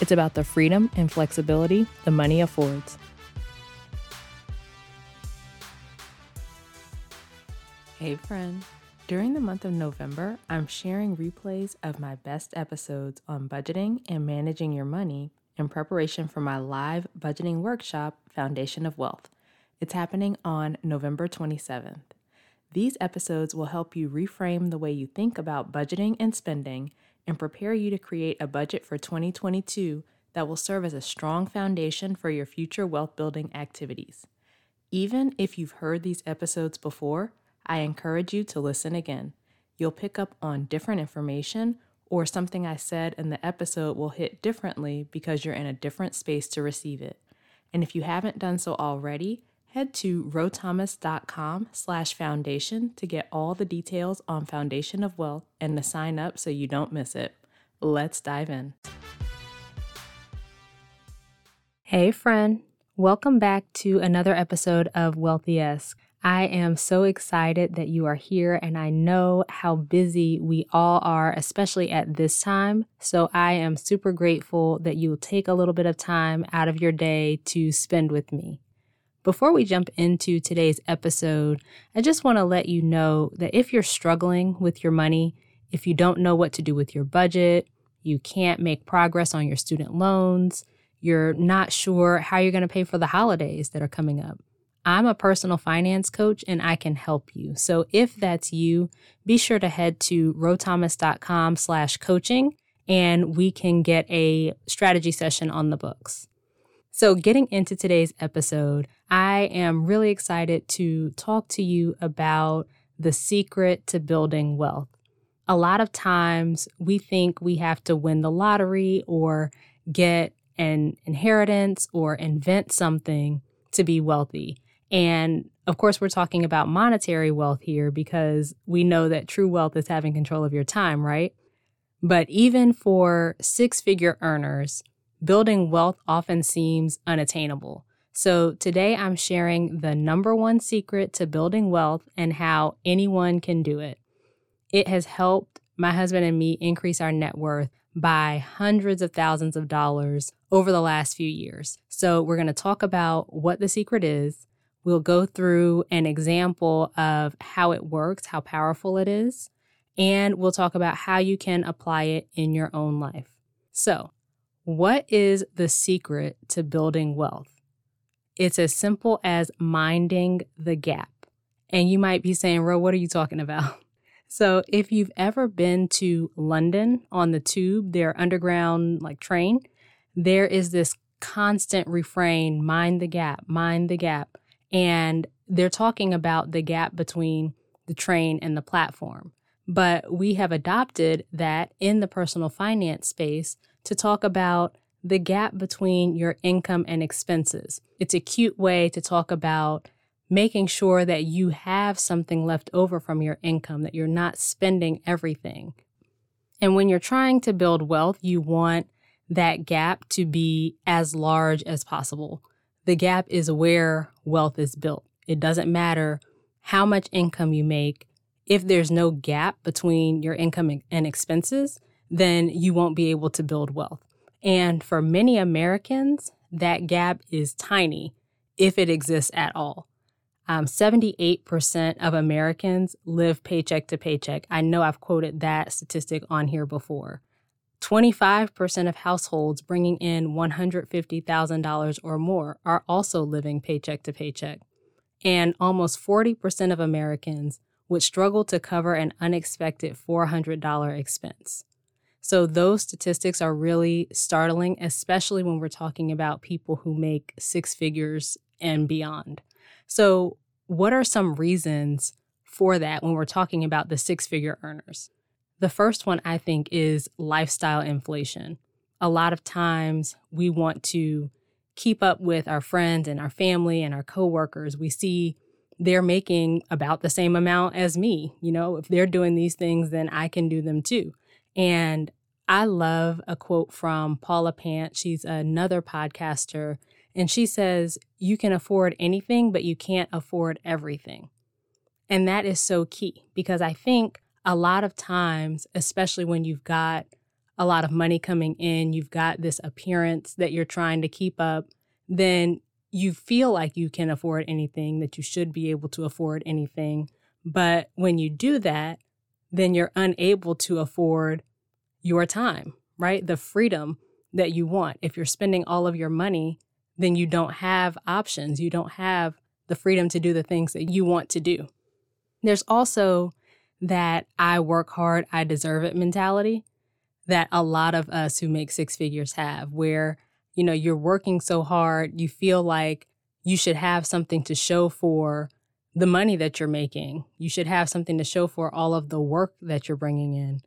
it's about the freedom and flexibility the money affords. Hey, friend. During the month of November, I'm sharing replays of my best episodes on budgeting and managing your money in preparation for my live budgeting workshop, Foundation of Wealth. It's happening on November 27th. These episodes will help you reframe the way you think about budgeting and spending and prepare you to create a budget for 2022 that will serve as a strong foundation for your future wealth building activities. Even if you've heard these episodes before, I encourage you to listen again. You'll pick up on different information, or something I said in the episode will hit differently because you're in a different space to receive it. And if you haven't done so already, head to rothomas.com slash foundation to get all the details on Foundation of Wealth and to sign up so you don't miss it. Let's dive in. Hey, friend. Welcome back to another episode of Wealthy-esque. I am so excited that you are here, and I know how busy we all are, especially at this time. So I am super grateful that you will take a little bit of time out of your day to spend with me. Before we jump into today's episode, I just want to let you know that if you're struggling with your money, if you don't know what to do with your budget, you can't make progress on your student loans, you're not sure how you're going to pay for the holidays that are coming up. I'm a personal finance coach and I can help you. So if that's you, be sure to head to rothomas.com slash coaching and we can get a strategy session on the books. So getting into today's episode, I am really excited to talk to you about the secret to building wealth. A lot of times we think we have to win the lottery or get an inheritance or invent something to be wealthy. And of course, we're talking about monetary wealth here because we know that true wealth is having control of your time, right? But even for six figure earners, building wealth often seems unattainable. So today I'm sharing the number one secret to building wealth and how anyone can do it. It has helped my husband and me increase our net worth by hundreds of thousands of dollars over the last few years. So we're going to talk about what the secret is, We'll go through an example of how it works, how powerful it is, and we'll talk about how you can apply it in your own life. So, what is the secret to building wealth? It's as simple as minding the gap. And you might be saying, Ro, what are you talking about? So, if you've ever been to London on the tube, their underground like train, there is this constant refrain mind the gap, mind the gap. And they're talking about the gap between the train and the platform. But we have adopted that in the personal finance space to talk about the gap between your income and expenses. It's a cute way to talk about making sure that you have something left over from your income, that you're not spending everything. And when you're trying to build wealth, you want that gap to be as large as possible. The gap is where wealth is built. It doesn't matter how much income you make. If there's no gap between your income and expenses, then you won't be able to build wealth. And for many Americans, that gap is tiny if it exists at all. Um, 78% of Americans live paycheck to paycheck. I know I've quoted that statistic on here before. 25% of households bringing in $150,000 or more are also living paycheck to paycheck. And almost 40% of Americans would struggle to cover an unexpected $400 expense. So, those statistics are really startling, especially when we're talking about people who make six figures and beyond. So, what are some reasons for that when we're talking about the six figure earners? The first one I think is lifestyle inflation. a lot of times we want to keep up with our friends and our family and our coworkers. We see they're making about the same amount as me. You know, if they're doing these things, then I can do them too. And I love a quote from Paula Pant. She's another podcaster, and she says, You can afford anything, but you can't afford everything. And that is so key because I think a lot of times, especially when you've got a lot of money coming in, you've got this appearance that you're trying to keep up, then you feel like you can afford anything, that you should be able to afford anything. But when you do that, then you're unable to afford your time, right? The freedom that you want. If you're spending all of your money, then you don't have options. You don't have the freedom to do the things that you want to do. There's also that I work hard, I deserve it mentality that a lot of us who make six figures have, where, you know, you're working so hard, you feel like you should have something to show for the money that you're making. You should have something to show for all of the work that you're bringing in.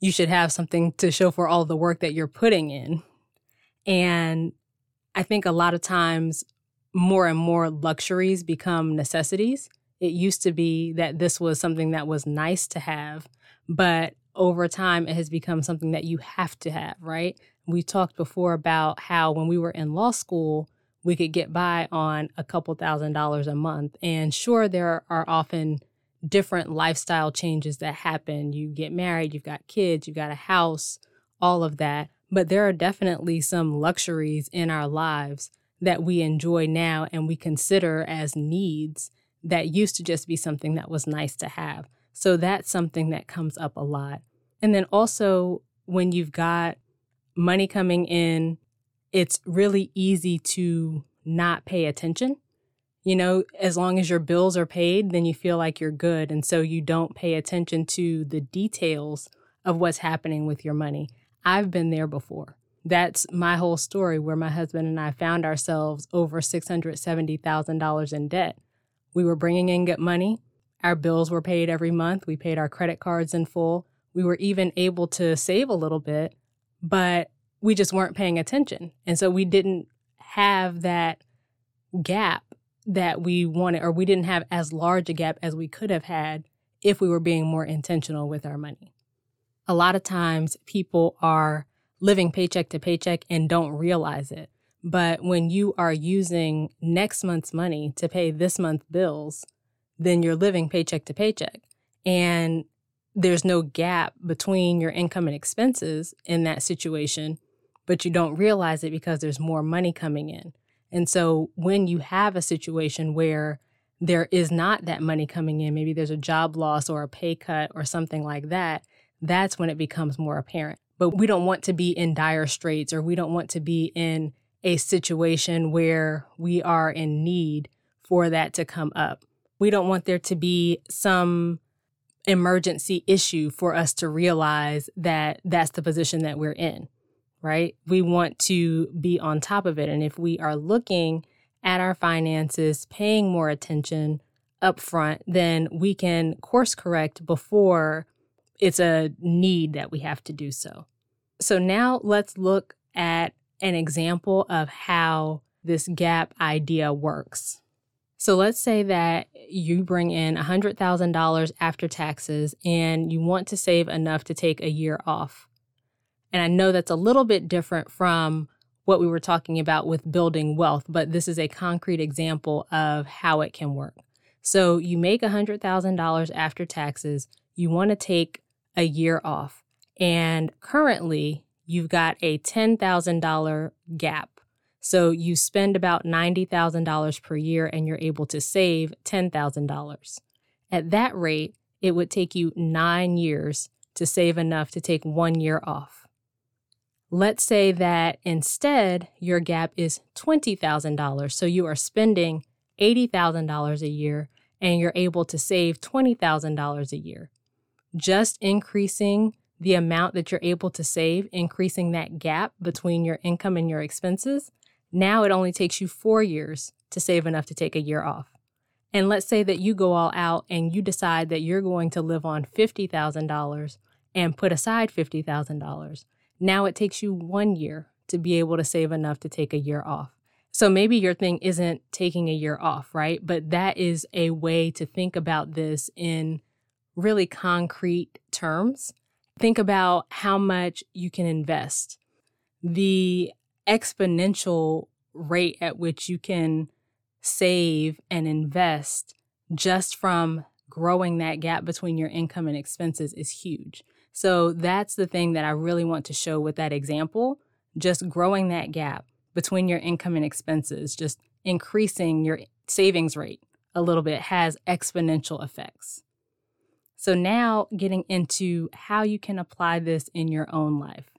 You should have something to show for all the work that you're putting in. And I think a lot of times more and more luxuries become necessities. It used to be that this was something that was nice to have, but over time it has become something that you have to have, right? We talked before about how when we were in law school, we could get by on a couple thousand dollars a month. And sure, there are often different lifestyle changes that happen. You get married, you've got kids, you've got a house, all of that. But there are definitely some luxuries in our lives that we enjoy now and we consider as needs that used to just be something that was nice to have. So that's something that comes up a lot. And then also, when you've got money coming in, it's really easy to not pay attention. You know, as long as your bills are paid, then you feel like you're good. And so you don't pay attention to the details of what's happening with your money. I've been there before. That's my whole story where my husband and I found ourselves over $670,000 in debt. We were bringing in good money. Our bills were paid every month. We paid our credit cards in full. We were even able to save a little bit, but we just weren't paying attention. And so we didn't have that gap that we wanted, or we didn't have as large a gap as we could have had if we were being more intentional with our money. A lot of times people are living paycheck to paycheck and don't realize it. But when you are using next month's money to pay this month's bills, then you're living paycheck to paycheck. And there's no gap between your income and expenses in that situation, but you don't realize it because there's more money coming in. And so when you have a situation where there is not that money coming in, maybe there's a job loss or a pay cut or something like that, that's when it becomes more apparent. But we don't want to be in dire straits or we don't want to be in a situation where we are in need for that to come up. We don't want there to be some emergency issue for us to realize that that's the position that we're in, right? We want to be on top of it. And if we are looking at our finances, paying more attention up front, then we can course correct before it's a need that we have to do so. So now let's look at an example of how this gap idea works. So let's say that you bring in $100,000 after taxes and you want to save enough to take a year off. And I know that's a little bit different from what we were talking about with building wealth, but this is a concrete example of how it can work. So you make $100,000 after taxes, you want to take a year off. And currently, you've got a $10,000 gap. So you spend about $90,000 per year and you're able to save $10,000. At that rate, it would take you nine years to save enough to take one year off. Let's say that instead your gap is $20,000. So you are spending $80,000 a year and you're able to save $20,000 a year just increasing the amount that you're able to save, increasing that gap between your income and your expenses, now it only takes you four years to save enough to take a year off. And let's say that you go all out and you decide that you're going to live on $50,000 and put aside $50,000. Now it takes you one year to be able to save enough to take a year off. So maybe your thing isn't taking a year off, right? But that is a way to think about this in really concrete terms. Think about how much you can invest. The exponential rate at which you can save and invest just from growing that gap between your income and expenses is huge. So that's the thing that I really want to show with that example. Just growing that gap between your income and expenses, just increasing your savings rate a little bit has exponential effects. So now getting into how you can apply this in your own life.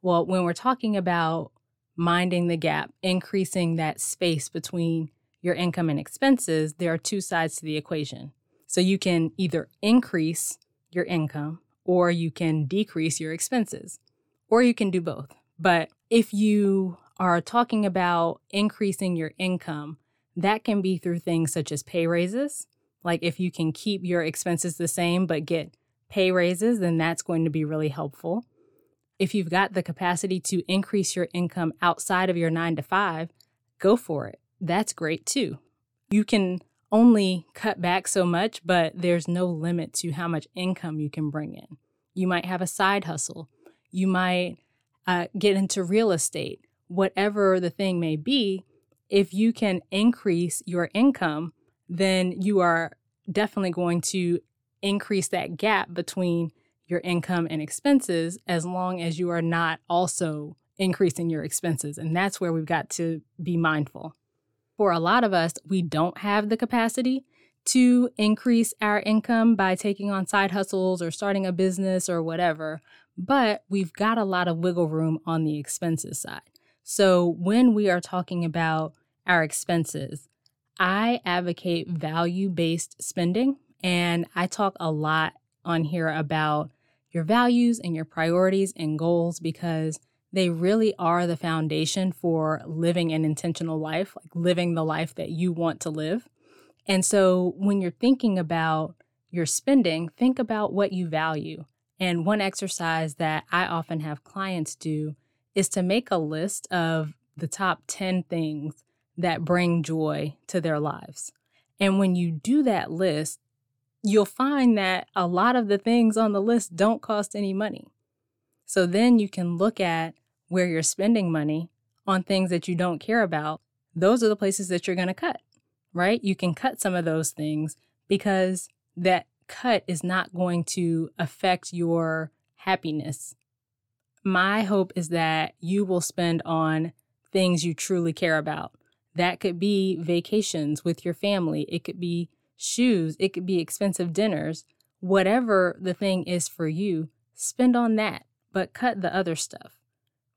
Well, when we're talking about minding the gap, increasing that space between your income and expenses, there are two sides to the equation. So you can either increase your income or you can decrease your expenses, or you can do both. But if you are talking about increasing your income, that can be through things such as pay raises. Like if you can keep your expenses the same but get pay raises, then that's going to be really helpful. If you've got the capacity to increase your income outside of your nine to five, go for it. That's great too. You can only cut back so much, but there's no limit to how much income you can bring in. You might have a side hustle. You might uh, get into real estate, whatever the thing may be. If you can increase your income, then you are definitely going to increase that gap between your income and expenses as long as you are not also increasing your expenses. And that's where we've got to be mindful for a lot of us, we don't have the capacity to increase our income by taking on side hustles or starting a business or whatever, but we've got a lot of wiggle room on the expenses side. So when we are talking about our expenses, I advocate value based spending. And I talk a lot on here about your values and your priorities and goals because they really are the foundation for living an intentional life, like living the life that you want to live. And so when you're thinking about your spending, think about what you value. And one exercise that I often have clients do is to make a list of the top 10 things that bring joy to their lives. And when you do that list, you'll find that a lot of the things on the list don't cost any money. So then you can look at where you're spending money on things that you don't care about, those are the places that you're going to cut, right? You can cut some of those things because that cut is not going to affect your happiness. My hope is that you will spend on things you truly care about. That could be vacations with your family, it could be shoes, it could be expensive dinners. Whatever the thing is for you, spend on that, but cut the other stuff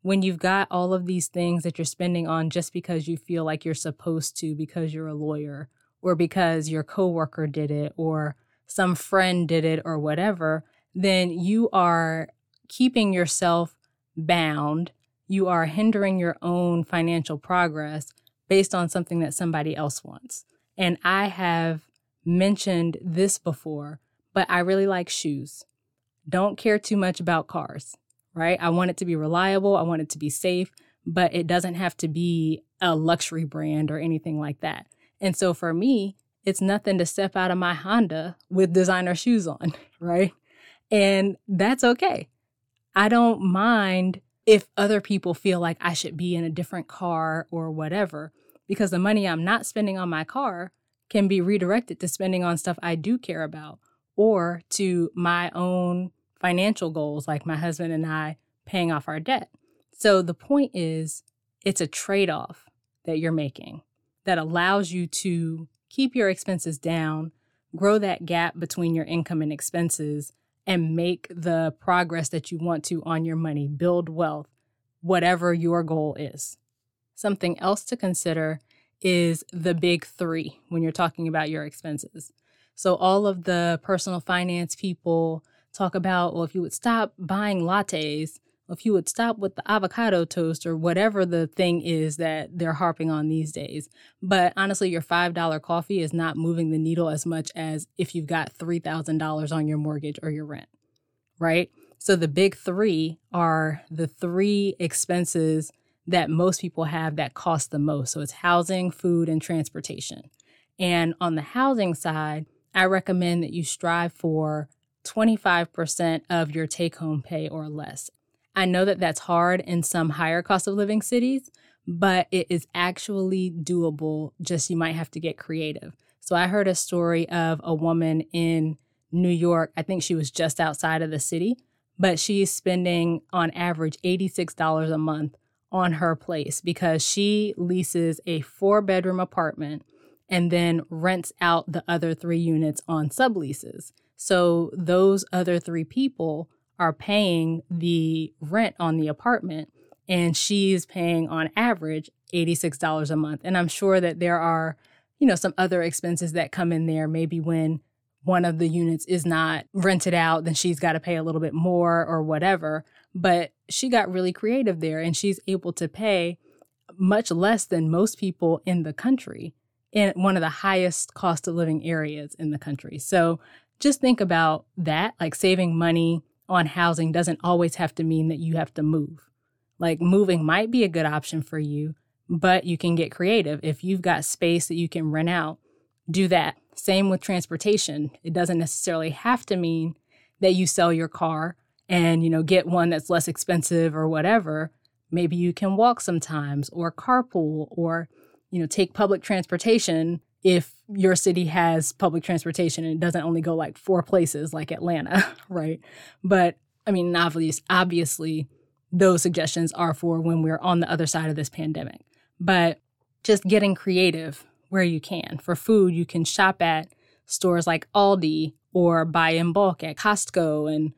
when you've got all of these things that you're spending on just because you feel like you're supposed to because you're a lawyer or because your coworker did it or some friend did it or whatever, then you are keeping yourself bound. You are hindering your own financial progress based on something that somebody else wants. And I have mentioned this before, but I really like shoes. Don't care too much about cars right? I want it to be reliable, I want it to be safe, but it doesn't have to be a luxury brand or anything like that. And so for me, it's nothing to step out of my Honda with designer shoes on, right? And that's okay. I don't mind if other people feel like I should be in a different car or whatever, because the money I'm not spending on my car can be redirected to spending on stuff I do care about or to my own financial goals, like my husband and I paying off our debt. So the point is, it's a trade off that you're making that allows you to keep your expenses down, grow that gap between your income and expenses, and make the progress that you want to on your money, build wealth, whatever your goal is. Something else to consider is the big three when you're talking about your expenses. So, all of the personal finance people, talk about, well, if you would stop buying lattes, if you would stop with the avocado toast or whatever the thing is that they're harping on these days. But honestly, your $5 coffee is not moving the needle as much as if you've got $3,000 on your mortgage or your rent, right? So the big three are the three expenses that most people have that cost the most. So it's housing, food, and transportation. And on the housing side, I recommend that you strive for 25% of your take home pay or less. I know that that's hard in some higher cost of living cities, but it is actually doable. Just you might have to get creative. So I heard a story of a woman in New York. I think she was just outside of the city, but she's spending on average $86 a month on her place because she leases a four bedroom apartment and then rents out the other three units on subleases. So those other three people are paying the rent on the apartment and she's paying on average $86 a month. And I'm sure that there are, you know, some other expenses that come in there maybe when one of the units is not rented out, then she's got to pay a little bit more or whatever. But she got really creative there and she's able to pay much less than most people in the country in one of the highest cost of living areas in the country. So just think about that. Like saving money on housing doesn't always have to mean that you have to move. Like moving might be a good option for you, but you can get creative. If you've got space that you can rent out, do that. Same with transportation. It doesn't necessarily have to mean that you sell your car and, you know, get one that's less expensive or whatever. Maybe you can walk sometimes or carpool or, you know, take public transportation if your city has public transportation and it doesn't only go like four places like Atlanta, right? But I mean, obviously, obviously, those suggestions are for when we're on the other side of this pandemic. But just getting creative where you can. For food, you can shop at stores like Aldi or buy in bulk at Costco and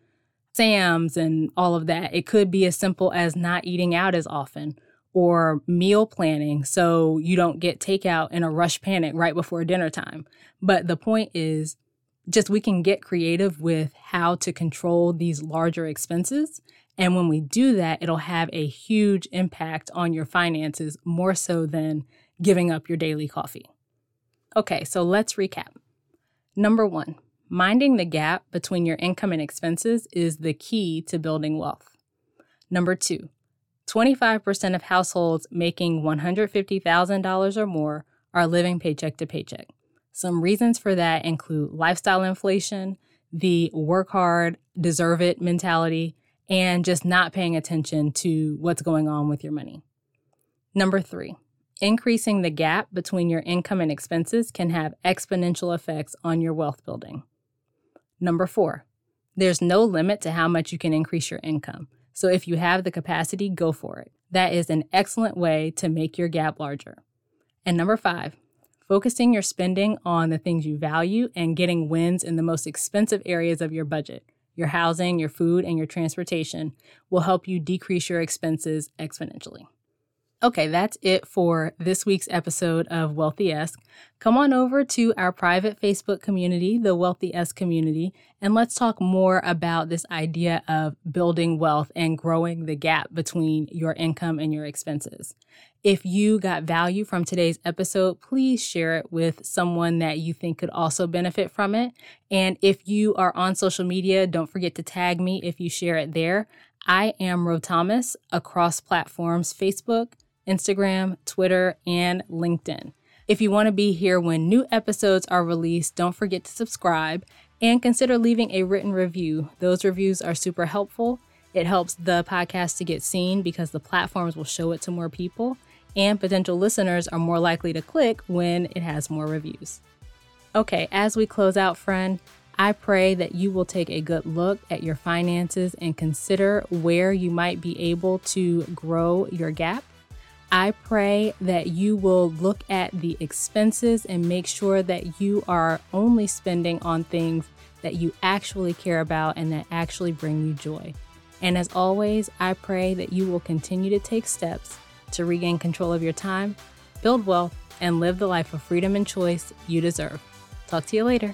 Sam's and all of that. It could be as simple as not eating out as often or meal planning so you don't get takeout in a rush panic right before dinner time. But the point is just we can get creative with how to control these larger expenses. And when we do that, it'll have a huge impact on your finances more so than giving up your daily coffee. Okay, so let's recap. Number one, minding the gap between your income and expenses is the key to building wealth. Number two, 25% of households making $150,000 or more are living paycheck to paycheck. Some reasons for that include lifestyle inflation, the work hard, deserve it mentality, and just not paying attention to what's going on with your money. Number three, increasing the gap between your income and expenses can have exponential effects on your wealth building. Number four, there's no limit to how much you can increase your income. So if you have the capacity, go for it. That is an excellent way to make your gap larger. And number five, focusing your spending on the things you value and getting wins in the most expensive areas of your budget, your housing, your food, and your transportation, will help you decrease your expenses exponentially. Okay, that's it for this week's episode of Wealthy Esque. Come on over to our private Facebook community, the Wealthy Esque community, and let's talk more about this idea of building wealth and growing the gap between your income and your expenses. If you got value from today's episode, please share it with someone that you think could also benefit from it. And if you are on social media, don't forget to tag me if you share it there. I am Ro Thomas across platforms Facebook, Instagram, Twitter, and LinkedIn. If you want to be here when new episodes are released, don't forget to subscribe and consider leaving a written review. Those reviews are super helpful. It helps the podcast to get seen because the platforms will show it to more people, and potential listeners are more likely to click when it has more reviews. Okay, as we close out, friend, I pray that you will take a good look at your finances and consider where you might be able to grow your gap I pray that you will look at the expenses and make sure that you are only spending on things that you actually care about and that actually bring you joy. And as always, I pray that you will continue to take steps to regain control of your time, build wealth, and live the life of freedom and choice you deserve. Talk to you later.